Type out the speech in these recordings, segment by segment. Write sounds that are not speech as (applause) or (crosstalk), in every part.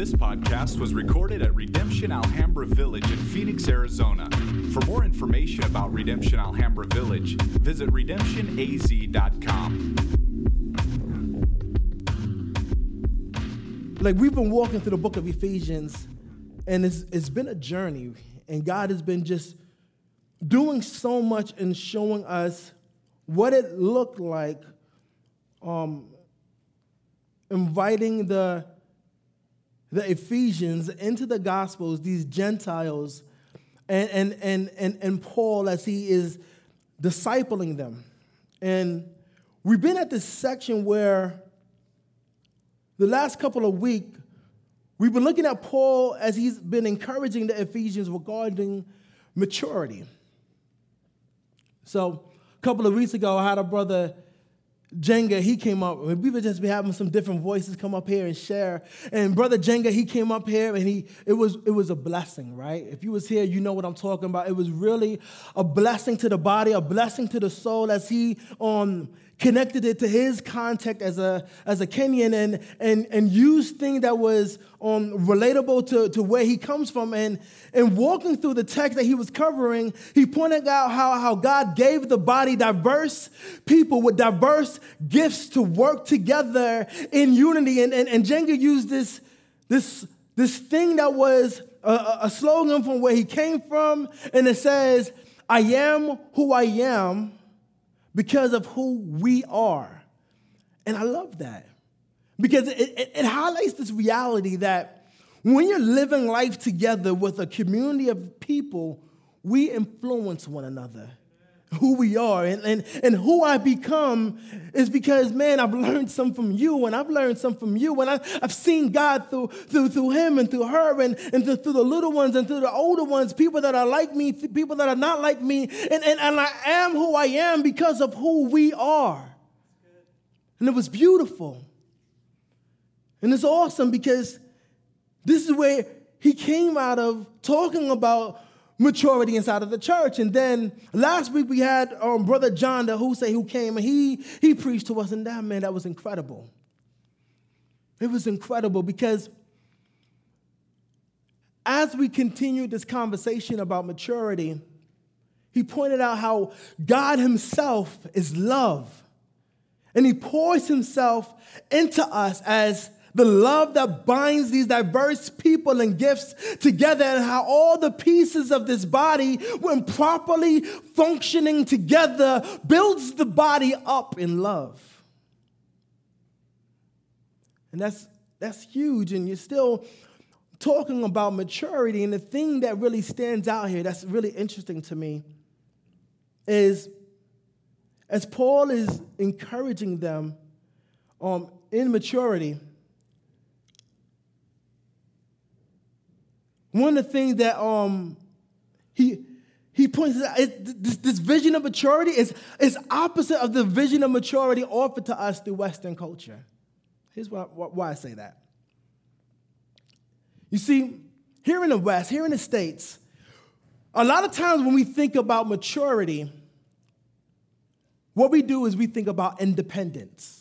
This podcast was recorded at Redemption Alhambra Village in Phoenix, Arizona. For more information about Redemption Alhambra Village, visit redemptionaz.com. Like we've been walking through the book of Ephesians, and it's, it's been a journey, and God has been just doing so much and showing us what it looked like um, inviting the, the Ephesians into the Gospels, these Gentiles, and, and, and, and, and Paul as he is discipling them. And we've been at this section where the last couple of weeks, we've been looking at Paul as he's been encouraging the Ephesians regarding maturity. So, a couple of weeks ago, I had a brother Njenga, he came up. We would just be having some different voices come up here and share. And brother Njenga, he came up here and he it was it was a blessing, right? If you was here, you know what I'm talking about. It was really a blessing to the body, a blessing to the soul as he um connected it to his context as a, as a Kenyan and, and, and used things that was um, relatable to, to where he comes from. And, and walking through the text that he was covering, he pointed out how, how God gave the body diverse people with diverse gifts to work together in unity. And, and, and Njenga used this, this, this thing that was a, a slogan from where he came from, and it says, I am who I am because of who we are. And I love that because it, it, it, highlights this reality that when you're living life together with a community of people, we influence one another who we are and, and, and who I become is because, man, I've learned some from you and I've learned some from you. And I, I've seen God through, through, through him and through her and, and through, through the little ones and through the older ones, people that are like me, people that are not like me. And, and, and I am who I am because of who we are. And it was beautiful. And it's awesome because this is where he came out of talking about maturity inside of the church. And then last week we had um, Brother John, the who who came, and he he preached to us, and that man, that was incredible. It was incredible because as we continued this conversation about maturity, he pointed out how God Himself is love. And He pours Himself into us as the love that binds these diverse people and gifts together, and how all the pieces of this body, when properly functioning together, builds the body up in love. And that's, that's huge, and you're still talking about maturity. And the thing that really stands out here, that's really interesting to me, is as Paul is encouraging them um, in maturity One of the things that um, he, he points out is this, this vision of maturity is, is opposite of the vision of maturity offered to us through Western culture. Here's why, why I say that. You see, here in the West, here in the States, a lot of times when we think about maturity, what we do is we think about independence.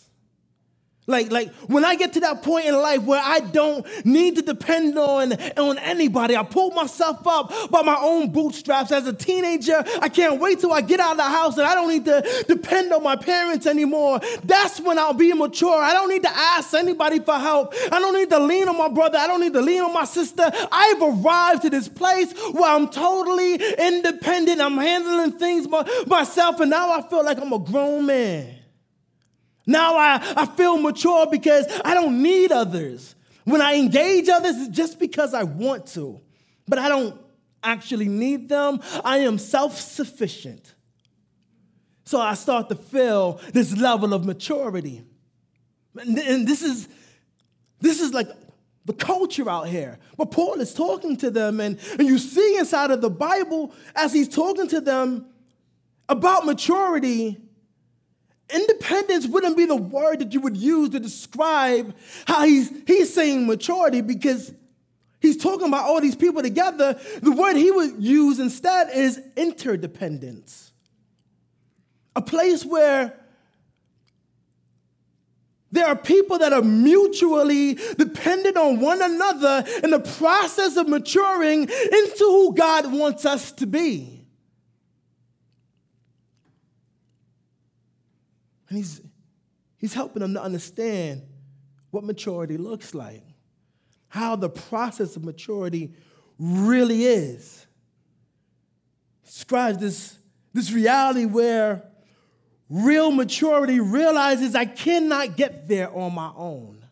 Like, like when I get to that point in life where I don't need to depend on, on anybody, I pull myself up by my own bootstraps. As a teenager, I can't wait till I get out of the house and I don't need to depend on my parents anymore. That's when I'll be mature. I don't need to ask anybody for help. I don't need to lean on my brother. I don't need to lean on my sister. I've arrived to this place where I'm totally independent. I'm handling things by myself, and now I feel like I'm a grown man. Now I, I feel mature because I don't need others. When I engage others, it's just because I want to, but I don't actually need them. I am self sufficient. So I start to feel this level of maturity. And this is, this is like the culture out here. But Paul is talking to them, and, and you see inside of the Bible, as he's talking to them about maturity, Independence wouldn't be the word that you would use to describe how he's, he's saying maturity because he's talking about all these people together. The word he would use instead is interdependence. A place where There are people that are mutually dependent on one another in the process of maturing into who God wants us to be. And he's, he's helping them to understand what maturity looks like, how the process of maturity really is. He describes this, this reality where Real maturity realizes I cannot get there on my own.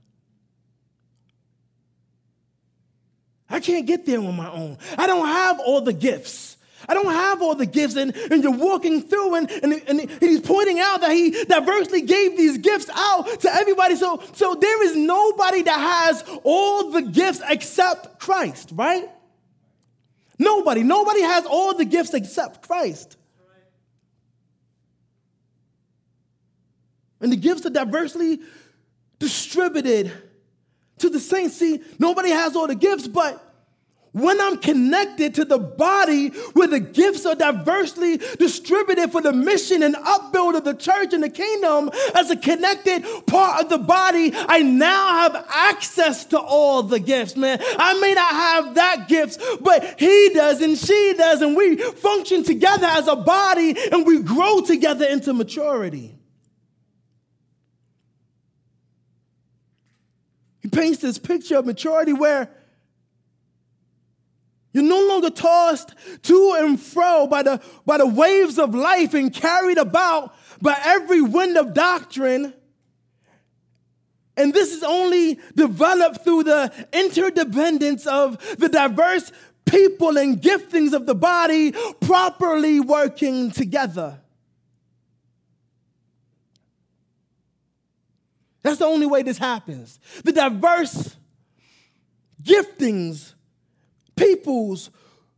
I can't get there on my own. I don't have all the gifts. I don't have all the gifts. And, and you're walking through, and, and, and he's pointing out that he diversely gave these gifts out to everybody. So, so there is nobody that has all the gifts except Christ, right? Nobody. Nobody has all the gifts except Christ. And the gifts are diversely distributed to the saints. See, nobody has all the gifts, but when I'm connected to the body where the gifts are diversely distributed for the mission and upbuild of the church and the kingdom as a connected part of the body, I now have access to all the gifts, man. I may not have that gift, but he does and she does, and we function together as a body and we grow together into maturity. He paints this picture of maturity where longer tossed to and fro by the, by the waves of life and carried about by every wind of doctrine. And this is only developed through the interdependence of the diverse people and giftings of the body properly working together. That's the only way this happens. The diverse giftings, peoples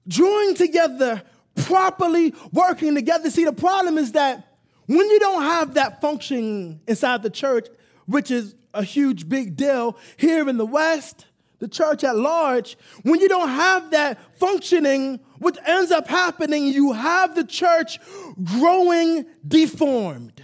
join together, properly working together. See, the problem is that when you don't have that function inside the church, which is a huge big deal here in the West, the church at large, when you don't have that functioning, what ends up happening, you have the church growing deformed.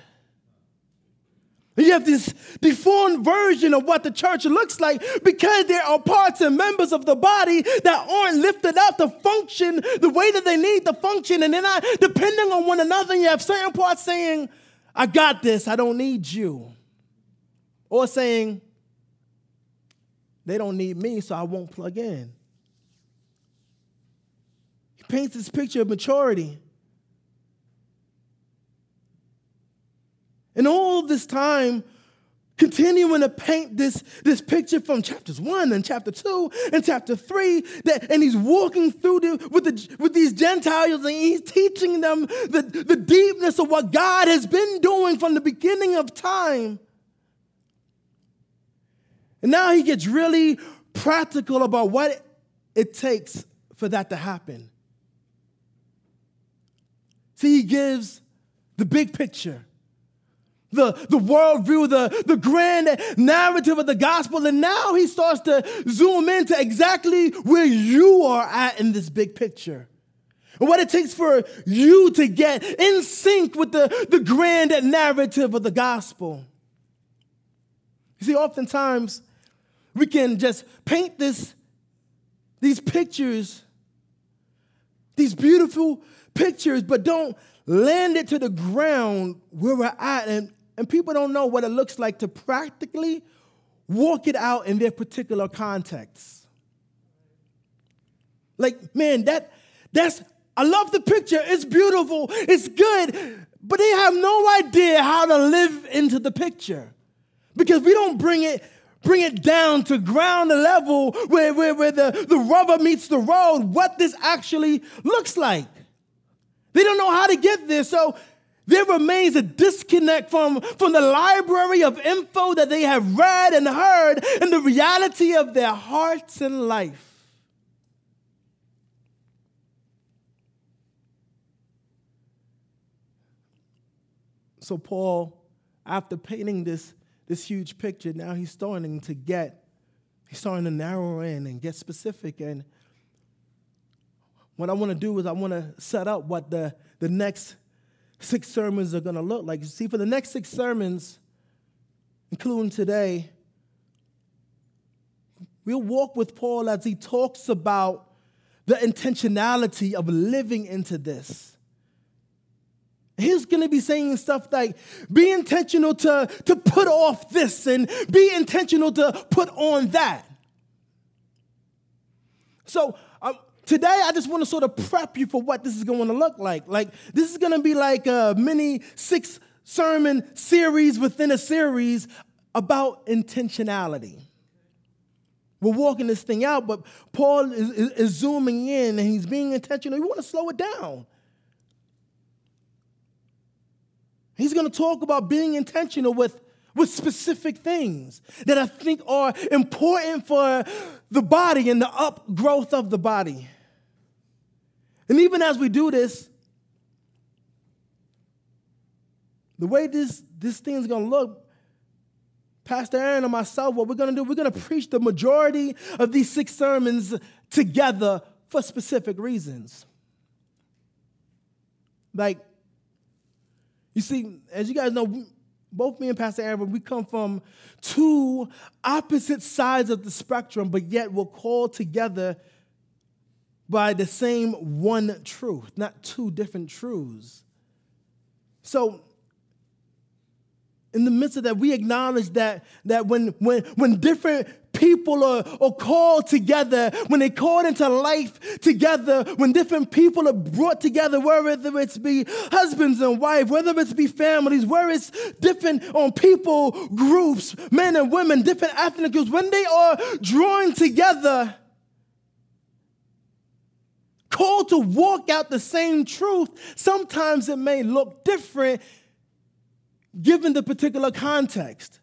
You have this deformed version of what the church looks like because there are parts and members of the body that aren't lifted up to function the way that they need to function, and they're not depending on one another. You have certain parts saying, I got this, I don't need you. Or saying, they don't need me, so I won't plug in. He paints this picture of maturity. And all this time, continuing to paint this, this picture from chapters one and chapter two and chapter three, that, and he's walking through the, with, the, with these Gentiles and he's teaching them the, the deepness of what God has been doing from the beginning of time. And now he gets really practical about what it takes for that to happen. See, he gives the big picture the, the worldview, the, the grand narrative of the gospel. And now he starts to zoom into exactly where you are at in this big picture. And what it takes for you to get in sync with the, the grand narrative of the gospel. You see, oftentimes we can just paint this, these pictures, these beautiful pictures, but don't land it to the ground where we're at and, and people don't know what it looks like to practically walk it out in their particular context. Like, man, that that's I love the picture. It's beautiful. It's good. But they have no idea how to live into the picture. Because we don't bring it bring it down to ground level where, where, where the, the rubber meets the road, what this actually looks like. They don't know how to get there. So there remains a disconnect from, from the library of info that they have read and heard and the reality of their hearts and life. So, Paul, after painting this, this huge picture, now he's starting to get, he's starting to narrow in and get specific. And what I want to do is I want to set up what the, the next six sermons are going to look like. You see, for the next six sermons, including today, we'll walk with Paul as he talks about the intentionality of living into this. He's going to be saying stuff like, be intentional to, to put off this and be intentional to put on that. So, today I just want to sort of prep you for what this is going to look like. Like, this is going to be like a mini six sermon series within a series about intentionality. We're walking this thing out, but Paul is, is, is zooming in and he's being intentional. We want to slow it down. He's going to talk about being intentional with, with specific things that I think are important for the body and the upgrowth of the body. And even as we do this, the way this, this thing's gonna look, Pastor Aaron and myself, what we're gonna do, we're gonna preach the majority of these six sermons together for specific reasons. Like, you see, as you guys know, both me and Pastor Aaron, we come from two opposite sides of the spectrum, but yet we're called together by the same one truth, not two different truths. So in the midst of that, we acknowledge that, that when, when, when different people are, are called together, when they're called into life together, when different people are brought together, whether it's be husbands and wives, whether it's be families, where it's different on people groups, men and women, different ethnic groups, when they are drawing together, called to walk out the same truth, sometimes it may look different given the particular context.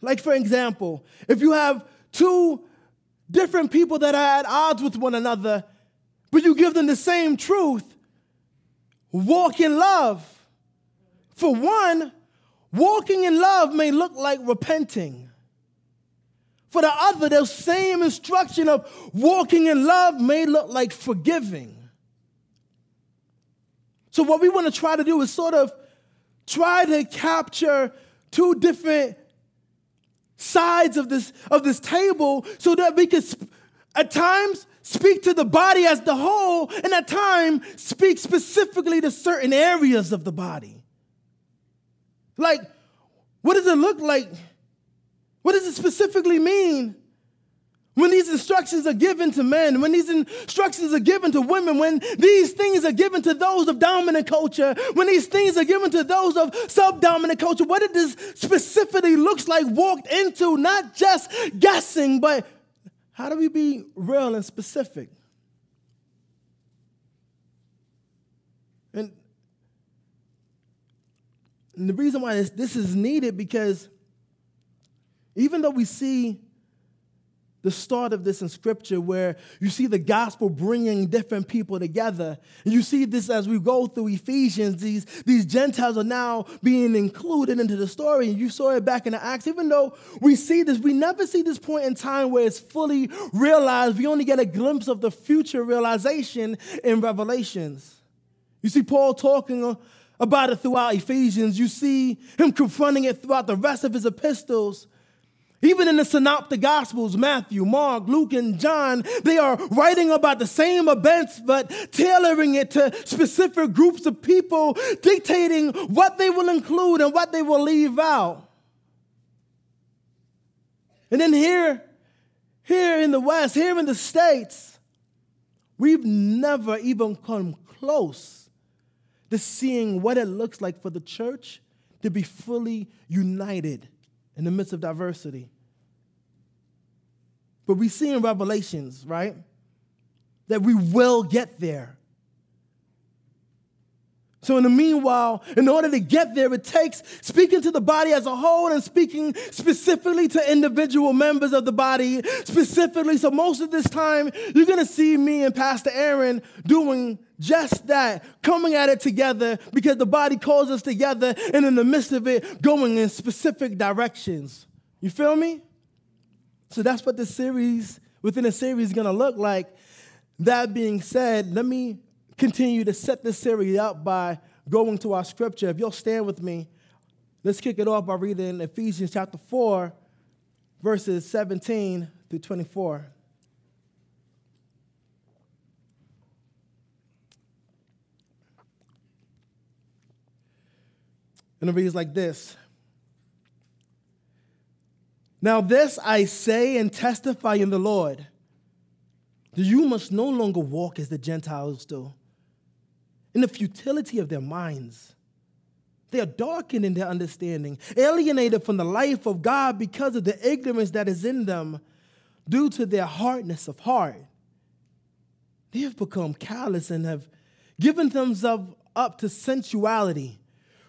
Like, for example, if you have two different people that are at odds with one another, but you give them the same truth, walk in love. For one, walking in love may look like repenting. For the other, the same instruction of walking in love may look like forgiving. So, what we want to try to do is sort of try to capture two different sides of this, of this table so that we can sp- at times speak to the body as the whole and at times speak specifically to certain areas of the body. Like, what does it look like? What does it specifically mean when these instructions are given to men, when these instructions are given to women, when these things are given to those of dominant culture, when these things are given to those of subdominant culture, what it specifically looks like walked into, not just guessing, but how do we be real and specific? And, and the reason why this, this is needed because even though we see the start of this in scripture where you see the gospel bringing different people together. And you see this as we go through Ephesians. These, these Gentiles are now being included into the story. And you saw it back in the Acts. Even though we see this, we never see this point in time where it's fully realized. We only get a glimpse of the future realization in Revelations. You see Paul talking about it throughout Ephesians. You see him confronting it throughout the rest of his epistles. Even in the synoptic gospels, Matthew, Mark, Luke, and John, they are writing about the same events, but tailoring it to specific groups of people, dictating what they will include and what they will leave out. And then here, here in the West, here in the States, we've never even come close to seeing what it looks like for the church to be fully united in the midst of diversity. But we see in Revelations, right, that we will get there. So, in the meanwhile, in order to get there, it takes speaking to the body as a whole and speaking specifically to individual members of the body, specifically. So, most of this time, you're going to see me and Pastor Aaron doing just that, coming at it together because the body calls us together and in the midst of it, going in specific directions. You feel me? So that's what the series within a series is going to look like. That being said, let me continue to set this series up by going to our scripture. If you'll stand with me, Let's kick it off by reading Ephesians chapter 4, verses 17 through 24. And it reads like this Now, this I say and testify in the Lord that you must no longer walk as the Gentiles do, in the futility of their minds. They are darkened in their understanding, alienated from the life of God because of the ignorance that is in them due to their hardness of heart. They have become callous and have given themselves up to sensuality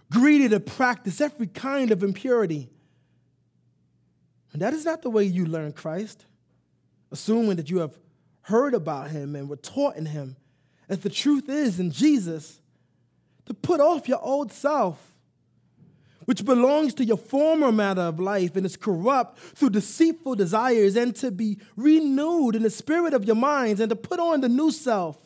greedy to practice every kind of impurity. And that is not the way you learn Christ, assuming that you have heard about him and were taught in him, as the truth is in Jesus, to put off your old self, which belongs to your former matter of life and is corrupt through deceitful desires, and to be renewed in the spirit of your minds, and to put on the new self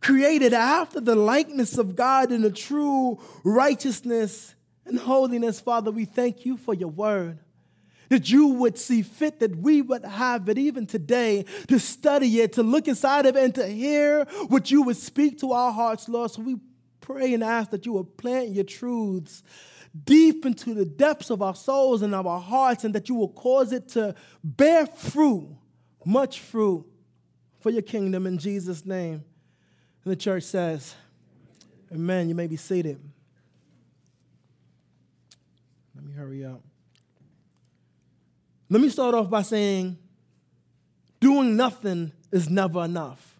created after the likeness of God in the true righteousness and holiness. Father, we thank you for your word. That you would see fit that we would have it even today to study it, to look inside of it, and to hear what you would speak to our hearts, Lord. So we pray and ask that you would plant your truths deep into the depths of our souls and of our hearts, and that you will cause it to bear fruit, much fruit, for your kingdom in Jesus' name. And the church says, Amen. You may be seated. Let me hurry up. Let me start off by saying, doing nothing is never enough.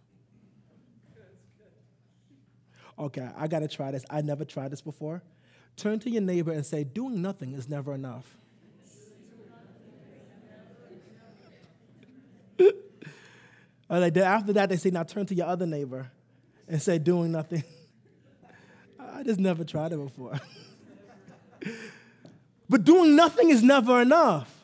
Okay, I gotta try this. I never tried this before. Turn to your neighbor and say, doing nothing is never enough. (laughs) after that, they say, now turn to your other neighbor and say doing nothing. (laughs) I just never tried it before. (laughs) but doing nothing is never enough.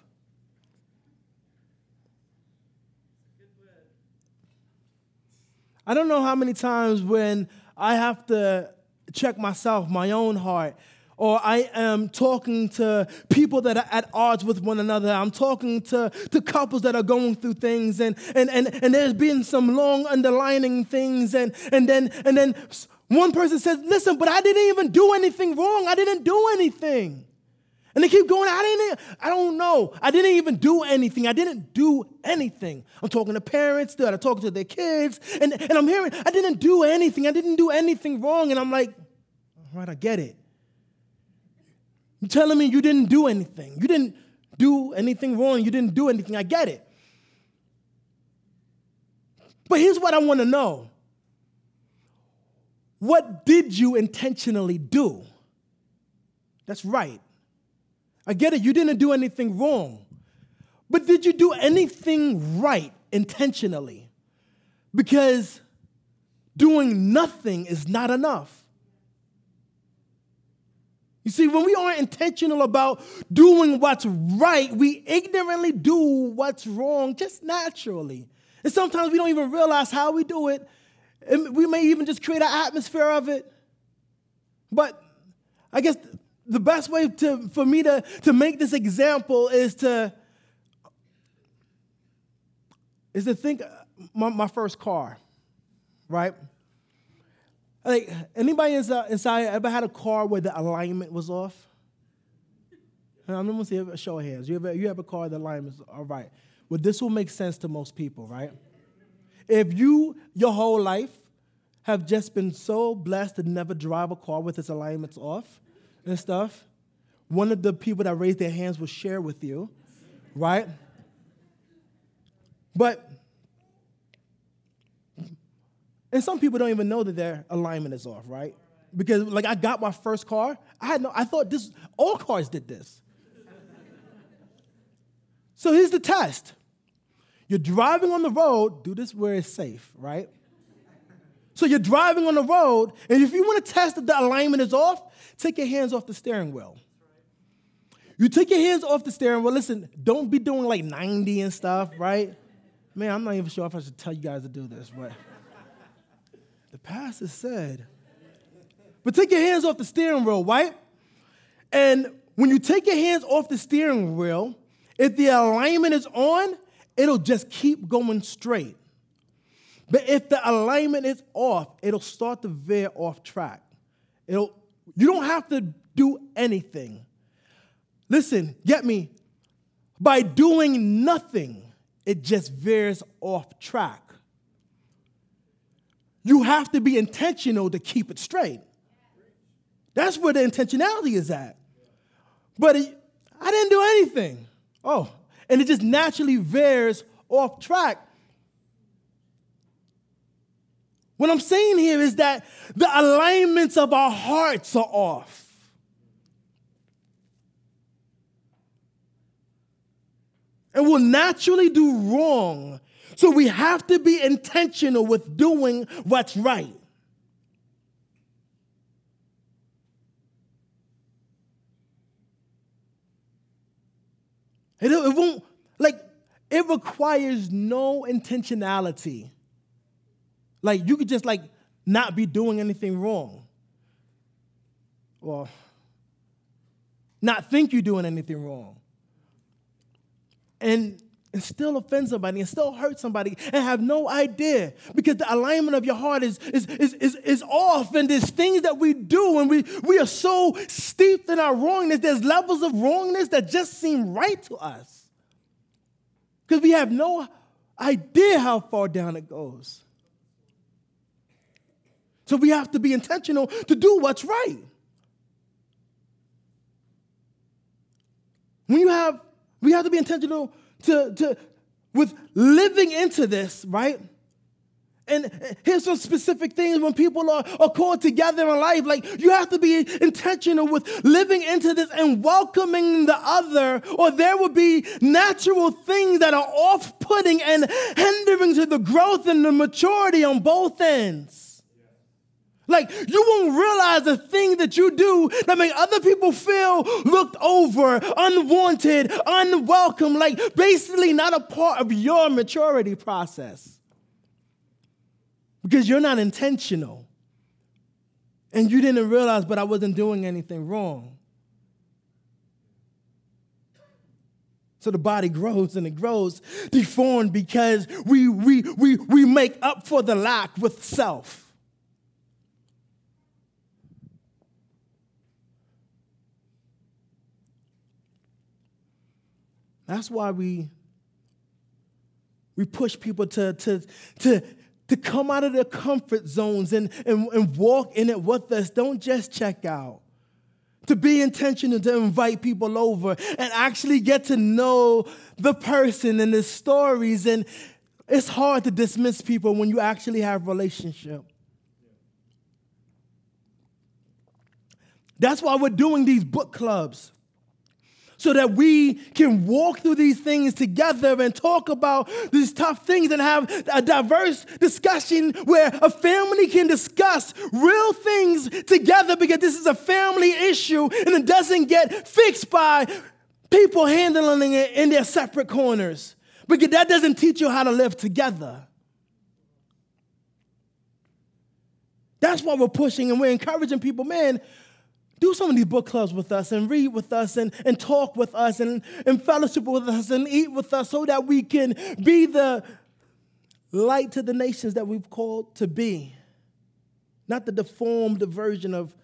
I don't know how many times when I have to check myself, my own heart, or I am talking to people that are at odds with one another. I'm talking to, to couples that are going through things, and, and, and, and there's been some long underlining things, and, and, then, and then one person says, Listen, but I didn't even do anything wrong. I didn't do anything. And they keep going, I didn't, I don't know. I didn't even do anything. I didn't do anything. I'm talking to parents that are talking to their kids, and, and I'm hearing, I didn't do anything. I didn't do anything wrong. And I'm like, all right, I get it. You're telling me you didn't do anything. You didn't do anything wrong. You didn't do anything. I get it. But here's what I want to know What did you intentionally do? That's right. I get it. You didn't do anything wrong. But did you do anything right intentionally? Because doing nothing is not enough. You see, when we aren't intentional about doing what's right, we ignorantly do what's wrong just naturally. And sometimes we don't even realize how we do it. And we may even just create an atmosphere of it. But I guess the best way to, for me to, to make this example is to is to think uh, my, my first car, right? Like anybody inside, inside ever had a car where the alignment was off? I'm gonna see a show of hands. You ever you have a car the alignment's all right. Well, this will make sense to most people, right? If you your whole life have just been so blessed to never drive a car with its alignments off and stuff, one of the people that raised their hands will share with you, right? But and some people don't even know that their alignment is off, right? Because like I got my first car, I had no, I thought this all cars did this. so here's the test. You're driving on the road, do this where it's safe, right? So you're driving on the road, and if you want to test that the alignment is off, take your hands off the steering wheel. You take your hands off the steering wheel. Listen, don't be doing like 90 and stuff, right? Man, I'm not even sure if I should tell you guys to do this, but. The pastor said, but take your hands off the steering wheel, right? And when you take your hands off the steering wheel, if the alignment is on, it'll just keep going straight. But if the alignment is off, it'll start to veer off track. It'll, you don't have to do anything. Listen, get me. By doing nothing, it just veers off track. You have to be intentional to keep it straight. That's where the intentionality is at. But it, I didn't do anything. Oh, and it just naturally veers off track. What I'm saying here is that the alignments of our hearts are off. And we'll naturally do wrong. So we have to be intentional with doing what's right. It, it won't, like, it requires no intentionality. Like, you could just, like, not be doing anything wrong. Or not think you're doing anything wrong. And and still offend somebody and still hurt somebody and have no idea because the alignment of your heart is, is, is, is, is off and there's things that we do and we, we are so steeped in our wrongness. There's levels of wrongness that just seem right to us because we have no idea how far down it goes. So we have to be intentional to do what's right. When you have, we have to be intentional to, to with living into this, right? And here's some specific things when people are, are called together in life. Like, you have to be intentional with living into this and welcoming the other, or there will be natural things that are off putting and hindering to the growth and the maturity on both ends. Like, you won't realize the thing that you do that make other people feel looked over, unwanted, unwelcome, like basically not a part of your maturity process. Because you're not intentional. And you didn't realize, but I wasn't doing anything wrong. So the body grows and it grows deformed because we, we, we, we make up for the lack with self. That's why we, we push people to, to, to, to come out of their comfort zones and, and, and walk in it with us. Don't just check out. To be intentional to invite people over and actually get to know the person and the stories. And it's hard to dismiss people when you actually have relationship. That's why we're doing these book clubs so that we can walk through these things together and talk about these tough things and have a diverse discussion where a family can discuss real things together because this is a family issue and it doesn't get fixed by people handling it in their separate corners because that doesn't teach you how to live together. That's why we're pushing and we're encouraging people, man do some of these book clubs with us and read with us and, and talk with us and, and fellowship with us and eat with us so that we can be the light to the nations that we've called to be. Not the deformed version of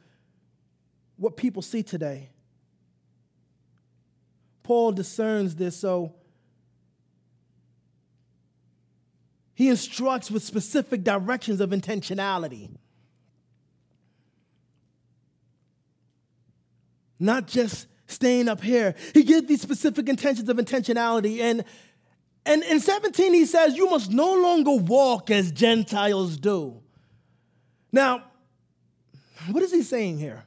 what people see today. Paul discerns this, so he instructs with specific directions of intentionality. Not just staying up here. He gives these specific intentions of intentionality. And, and in 17, he says, You must no longer walk as Gentiles do. Now, what is he saying here?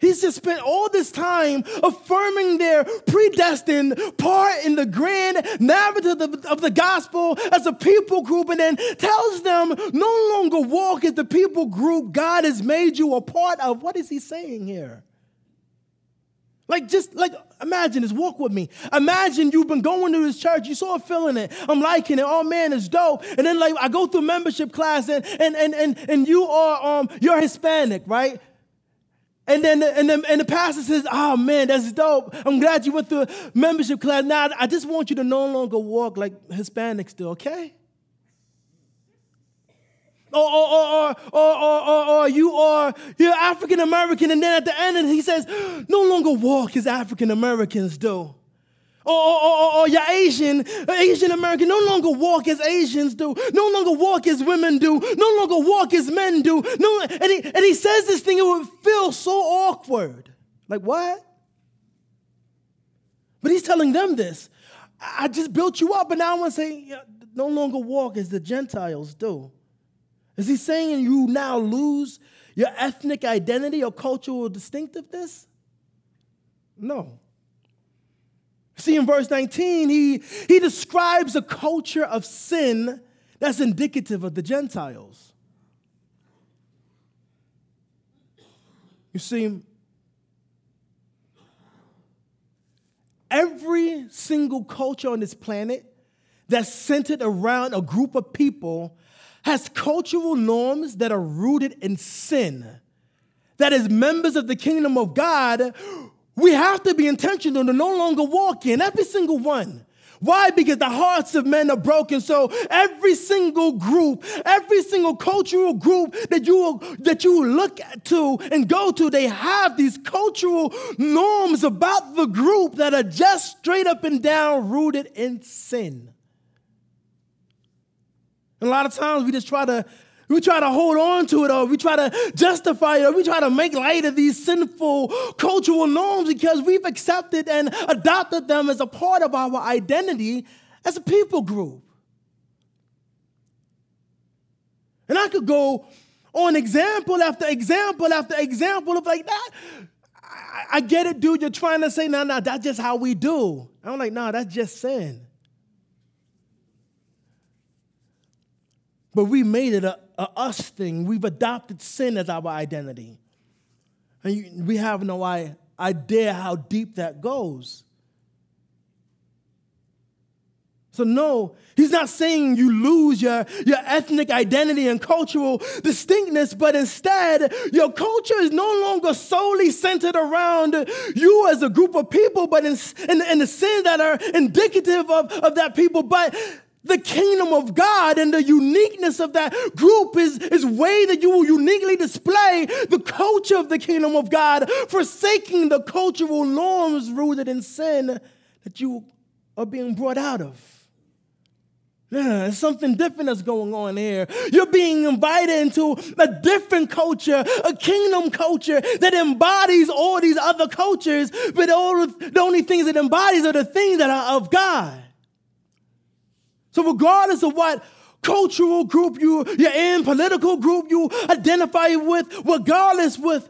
He's just spent all this time affirming their predestined part in the grand narrative of the gospel as a people group and then tells them no longer walk as the people group God has made you a part of. What is he saying here? Like, just like, imagine this, walk with me. Imagine you've been going to this church, you saw feeling it, I'm liking it, oh man, it's dope. And then like I go through membership class and and and and, and you are um you're Hispanic, right? And then, and then and the pastor says, Oh man, that's dope. I'm glad you went through membership class. Now I just want you to no longer walk like Hispanics do, okay? Or, or, or, or you are you're African American, and then at the end he says, no longer walk as African Americans do. Or, or, or, Asian, Asian American, no longer walk as Asians do, no longer walk as women do, no longer walk as men do. No, and, he, and he says this thing, it would feel so awkward. Like, what? But he's telling them this. I just built you up, and now I want to say, no longer walk as the Gentiles do. Is he saying you now lose your ethnic identity or cultural distinctiveness? No. See, in verse 19, he, he describes a culture of sin that's indicative of the Gentiles. You see, every single culture on this planet that's centered around a group of people has cultural norms that are rooted in sin. That as members of the kingdom of God, we have to be intentional to no longer walk in every single one. Why? Because the hearts of men are broken. So every single group, every single cultural group that you will, that you look to and go to, they have these cultural norms about the group that are just straight up and down rooted in sin. And a lot of times we just try to we try to hold on to it or we try to justify it or we try to make light of these sinful cultural norms because we've accepted and adopted them as a part of our identity as a people group. And I could go on example after example after example of like that. I, get it, dude. You're trying to say, no, no, that's just how we do. I'm like, no, that's just sin. But we made it a, a us thing. We've adopted sin as our identity. And you, we have no idea how deep that goes. So, no, he's not saying you lose your, your ethnic identity and cultural distinctness, but instead, your culture is no longer solely centered around you as a group of people, but in, in, in the sins that are indicative of, of that people. But the kingdom of God and the uniqueness of that group is, is way that you will uniquely display the culture of the kingdom of God, forsaking the cultural norms rooted in sin that you are being brought out of. Yeah, something different that's going on here. You're being invited into a different culture, a kingdom culture that embodies all these other cultures, but all the only things it embodies are the things that are of God. So, regardless of what cultural group you, you're in, political group you identify with, regardless with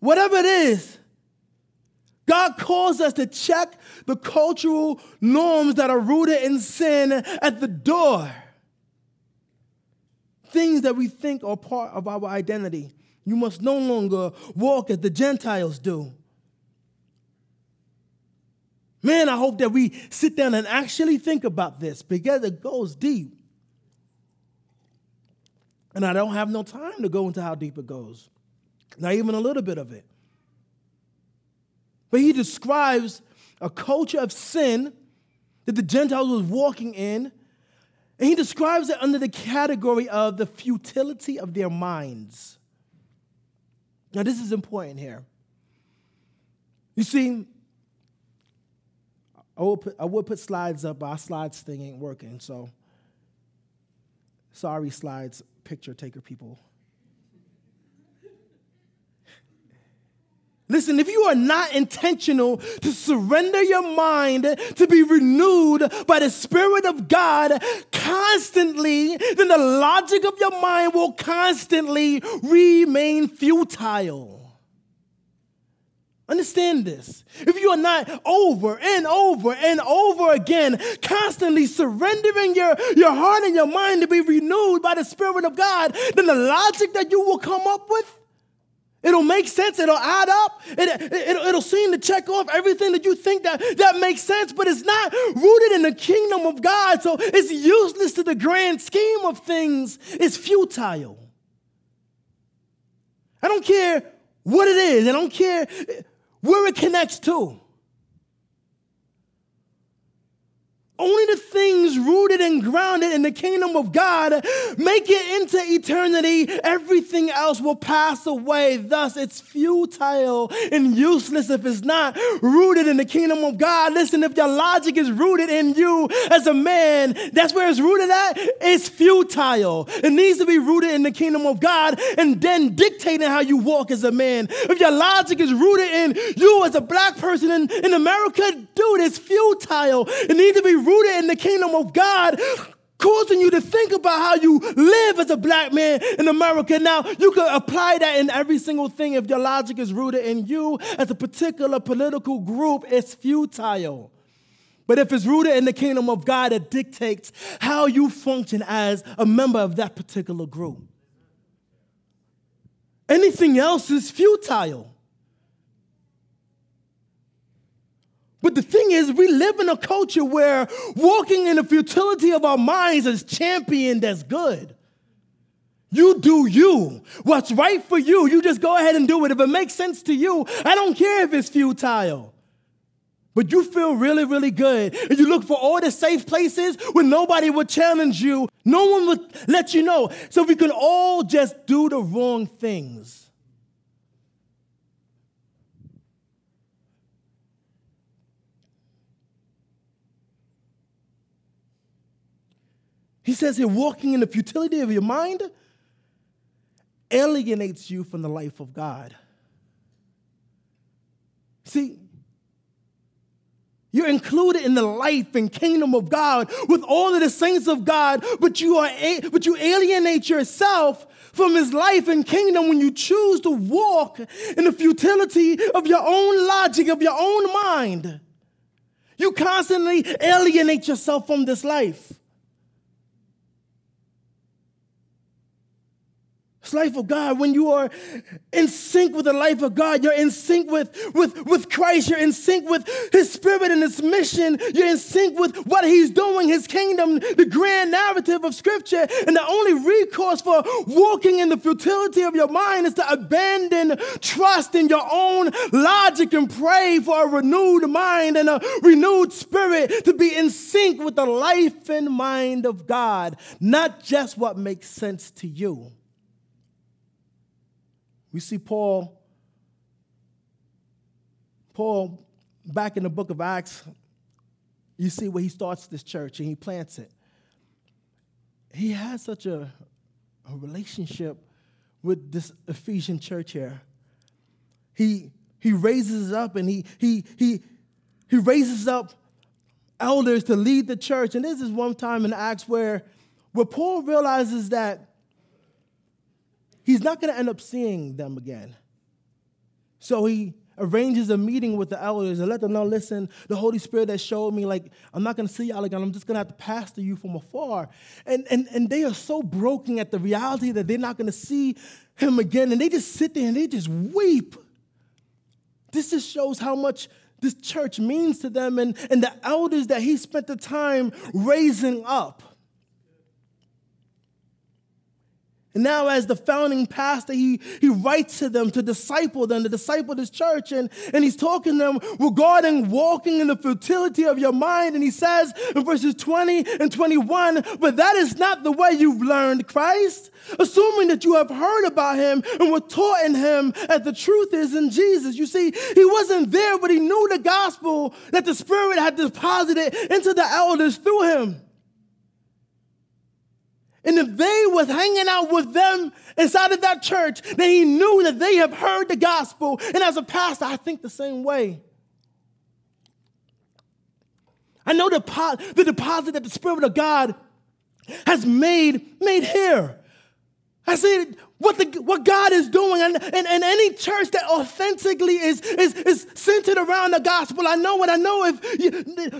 whatever it is, God calls us to check the cultural norms that are rooted in sin at the door. Things that we think are part of our identity. You must no longer walk as the Gentiles do. Man, I hope that we sit down and actually think about this because it goes deep. And I don't have no time to go into how deep it goes, not even a little bit of it. But he describes a culture of sin that the Gentiles was walking in, and he describes it under the category of the futility of their minds. Now, this is important here. You see, I would put, I would put slides up, but our slides thing ain't working. So, sorry, slides, picture taker people. Listen, if you are not intentional to surrender your mind to be renewed by the Spirit of God constantly, then the logic of your mind will constantly remain futile. Understand this. If you are not over and over and over again, constantly surrendering your, your heart and your mind to be renewed by the Spirit of God, then the logic that you will come up with, it'll make sense, it'll add up, it, it, it'll seem to check off everything that you think that, that makes sense, but it's not rooted in the kingdom of God, so it's useless to the grand scheme of things. It's futile. I don't care what it is. I don't care where it connects to. Only the things rooted and grounded in the kingdom of God make it into eternity. Everything else will pass away. Thus, it's futile and useless if it's not rooted in the kingdom of God. Listen, if your logic is rooted in you as a man, that's where it's rooted at. It's futile. It needs to be rooted in the kingdom of God and then dictating how you walk as a man. If your logic is rooted in you as a black person in, in America, dude, it's futile. It needs to be rooted in the kingdom of God, causing you to think about how you live as a black man in America. Now, you can apply that in every single thing. If your logic is rooted in you as a particular political group, it's futile. But if it's rooted in the kingdom of God, it dictates how you function as a member of that particular group. Anything else is futile. But the thing is, we live in a culture where walking in the futility of our minds is championed as good. You do you. What's right for you, you just go ahead and do it. If it makes sense to you, I don't care if it's futile. But you feel really, really good. And you look for all the safe places where nobody would challenge you. No one would let you know. So we can all just do the wrong things. He says here, walking in the futility of your mind alienates you from the life of God. See, you're included in the life and kingdom of God with all of the saints of God, but you are but you alienate yourself from his life and kingdom when you choose to walk in the futility of your own logic, of your own mind. You constantly alienate yourself from this life. Life of God, when you are in sync with the life of God, you're in sync with, with, with Christ, you're in sync with His Spirit and His mission, you're in sync with what He's doing, His kingdom, the grand narrative of Scripture. And the only recourse for walking in the futility of your mind is to abandon trust in your own logic and pray for a renewed mind and a renewed spirit to be in sync with the life and mind of God, not just what makes sense to you. We see Paul, Paul, back in the book of Acts, you see where he starts this church and he plants it. He has such a, a relationship with this Ephesian church here. He, he raises up and he, he, he, he raises up elders to lead the church. And this is one time in Acts where, where Paul realizes that he's not going to end up seeing them again. So he arranges a meeting with the elders and let them know listen, the Holy Spirit that showed me, like, I'm not going to see y'all again. I'm just going to have to pastor you from afar. And, and, and they are so broken at the reality that they're not going to see him again. And they just sit there and they just weep. This just shows how much this church means to them and, and the elders that he spent the time raising up. And now, as the founding pastor, he, he writes to them to disciple them, to disciple this church, and, and he's talking to them regarding walking in the futility of your mind. And he says in verses 20 and 21, but that is not the way you've learned Christ, assuming that you have heard about him and were taught in him as the truth is in Jesus. You see, he wasn't there, but he knew the gospel that the Spirit had deposited into the elders through him. And if they was hanging out with them inside of that church, then he knew that they have heard the gospel. And as a pastor, I think the same way. I know the, the deposit that the Spirit of God has made, made here. I said, what, the, what God is doing, and, and, and any church that authentically is, is, is centered around the gospel. I know what I know if you,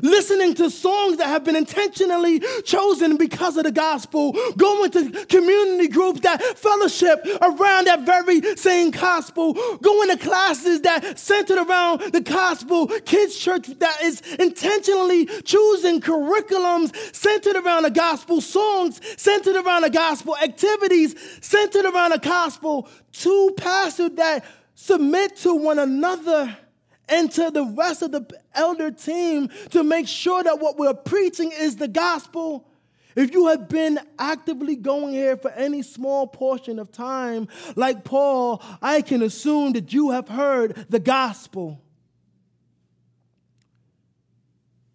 listening to songs that have been intentionally chosen because of the gospel, going to community groups that fellowship around that very same gospel, going to classes that centered around the gospel, kids' church that is intentionally choosing curriculums centered around the gospel, songs centered around the gospel, activities centered around the gospel, two pastors that submit to one another and to the rest of the elder team to make sure that what we're preaching is the gospel. If you have been actively going here for any small portion of time, like Paul, I can assume that you have heard the gospel.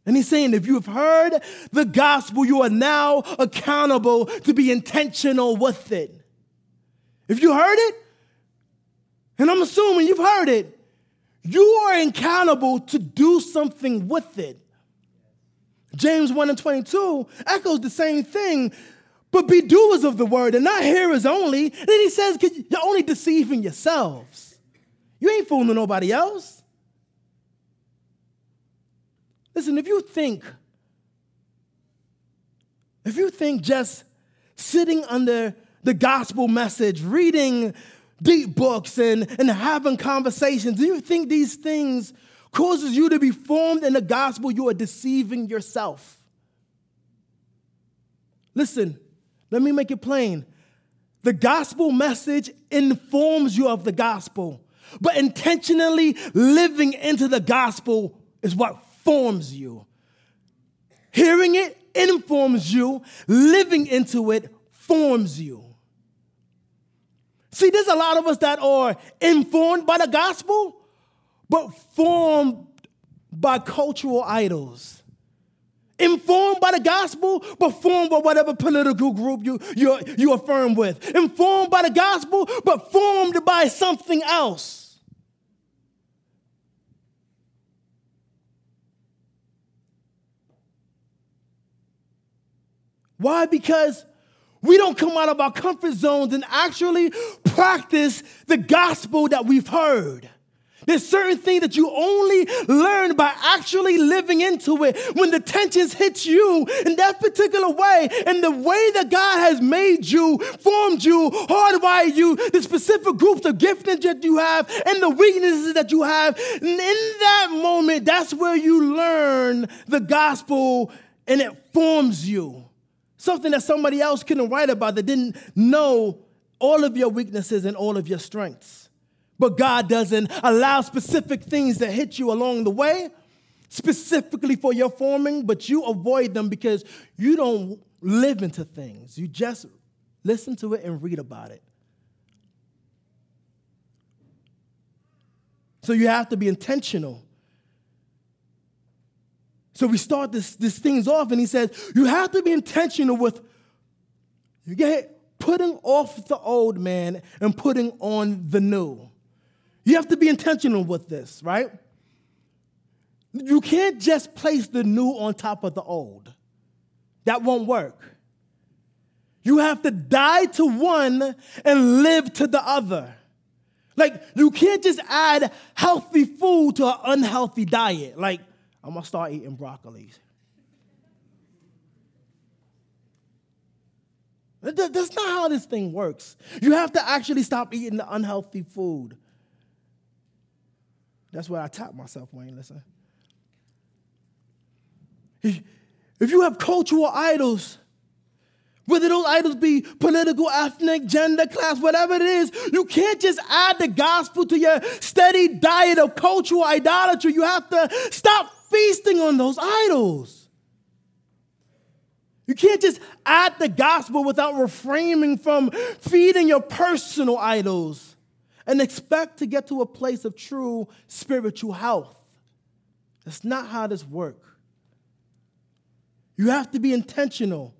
And he's saying, if you've heard the gospel, you are now accountable to be intentional with it. If you heard it, and I'm assuming you've heard it, you are accountable to do something with it. James 1 and 22 echoes the same thing, but be doers of the word and not hearers only. then he says, You're only deceiving yourselves. You ain't fooling nobody else. Listen, if you think, if you think just sitting under the gospel message, reading deep books and, and having conversations, do you think these things causes you to be formed in the gospel, you are deceiving yourself. Listen, let me make it plain. The gospel message informs you of the gospel, but intentionally living into the gospel is what forms you. Hearing it informs you, living into it forms you. See, there's a lot of us that are informed by the gospel, but formed by cultural idols. Informed by the gospel, but formed by whatever political group you, you, you affirm with. Informed by the gospel, but formed by something else. Why? Because we don't come out of our comfort zones and actually practice the gospel that we've heard. There's certain things that you only learn by actually living into it. When the tensions hit you in that particular way, and the way that God has made you, formed you, hardwired you, the specific groups of giftings that you have, and the weaknesses that you have, and in that moment, that's where you learn the gospel and it forms you. Something that somebody else couldn't write about that didn't know all of your weaknesses and all of your strengths. But God doesn't allow specific things to hit you along the way, specifically for your forming, but you avoid them because you don't live into things. You just listen to it and read about it. So you have to be intentional. So we start this, this things off, and he says, you have to be intentional with you get putting off the old man and putting on the new. You have to be intentional with this, right? You can't just place the new on top of the old. That won't work. You have to die to one and live to the other. Like, you can't just add healthy food to an unhealthy diet. Like, I'm gonna start eating broccoli. That's not how this thing works. You have to actually stop eating the unhealthy food. That's where I tap myself, Wayne. Listen. If you have cultural idols, whether those idols be political, ethnic, gender, class, whatever it is, you can't just add the gospel to your steady diet of cultural idolatry. You have to stop feasting on those idols. You can't just add the gospel without refraining from feeding your personal idols and expect to get to a place of true spiritual health. That's not how this works. You have to be intentional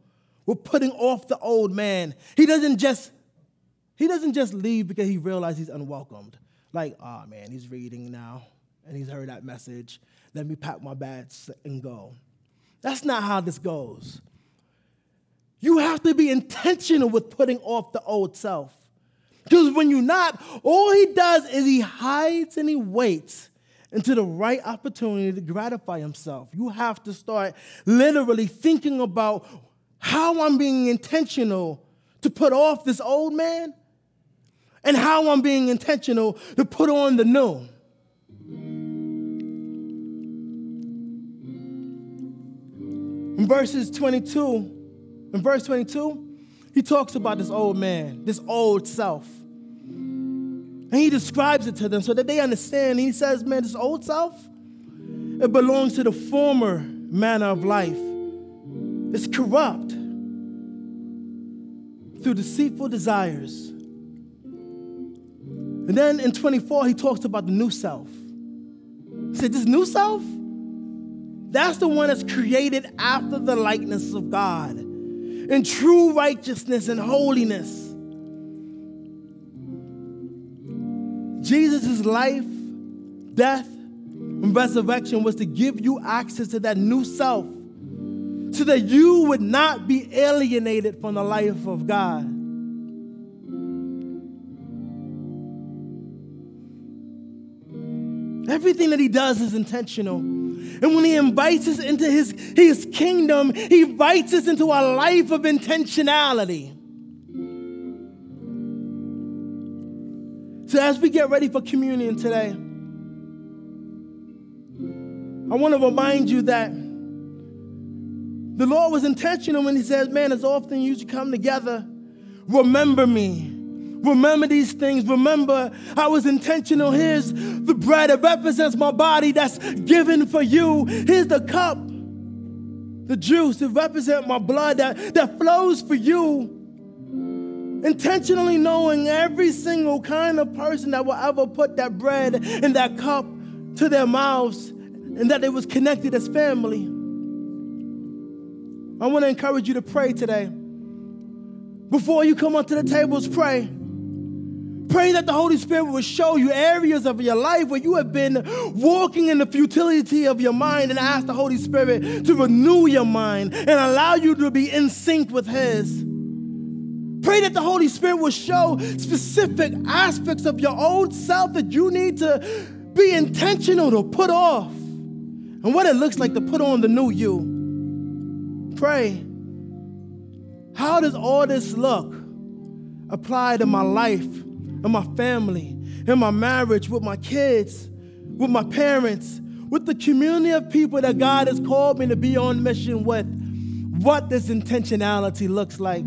with putting off the old man. He doesn't just he doesn't just leave because he realizes he's unwelcomed. Like, oh man, he's reading now and he's heard that message. Let me pack my bags and go. That's not how this goes. You have to be intentional with putting off the old self. Because when you're not, all he does is he hides and he waits until the right opportunity to gratify himself. You have to start literally thinking about how I'm being intentional to put off this old man and how I'm being intentional to put on the new. Verses 22, in verse 22, he talks about this old man, this old self. And he describes it to them so that they understand. He says, man, this old self, it belongs to the former manner of life. It's corrupt through deceitful desires. And then in 24, he talks about the new self. He said, This new self, that's the one that's created after the likeness of God in true righteousness and holiness. Jesus' life, death, and resurrection was to give you access to that new self so that you would not be alienated from the life of God. Everything that he does is intentional. And when he invites us into his, his kingdom, he invites us into a life of intentionality. So, as we get ready for communion today, I want to remind you that the Lord was intentional when He says, Man, as often as you come together, remember me. Remember these things. Remember, I was intentional. Here's the bread. It represents my body that's given for you. Here's the cup, the juice. It represents my blood that, that flows for you. Intentionally knowing every single kind of person that will ever put that bread and that cup to their mouths and that it was connected as family. I want to encourage you to pray today. Before you come onto the tables, pray. Pray that the Holy Spirit will show you areas of your life where you have been walking in the futility of your mind and ask the Holy Spirit to renew your mind and allow you to be in sync with His. Pray that the Holy Spirit will show specific aspects of your old self that you need to be intentional to put off and what it looks like to put on the new you. Pray. How does all this look apply to my life? And my family, in my marriage, with my kids, with my parents, with the community of people that God has called me to be on mission with, what this intentionality looks like.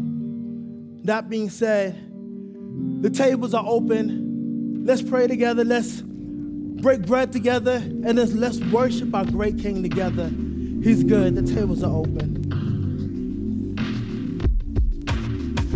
That being said, the tables are open. Let's pray together. Let's break bread together. And let's, let's worship our great King together. He's good. The tables are open.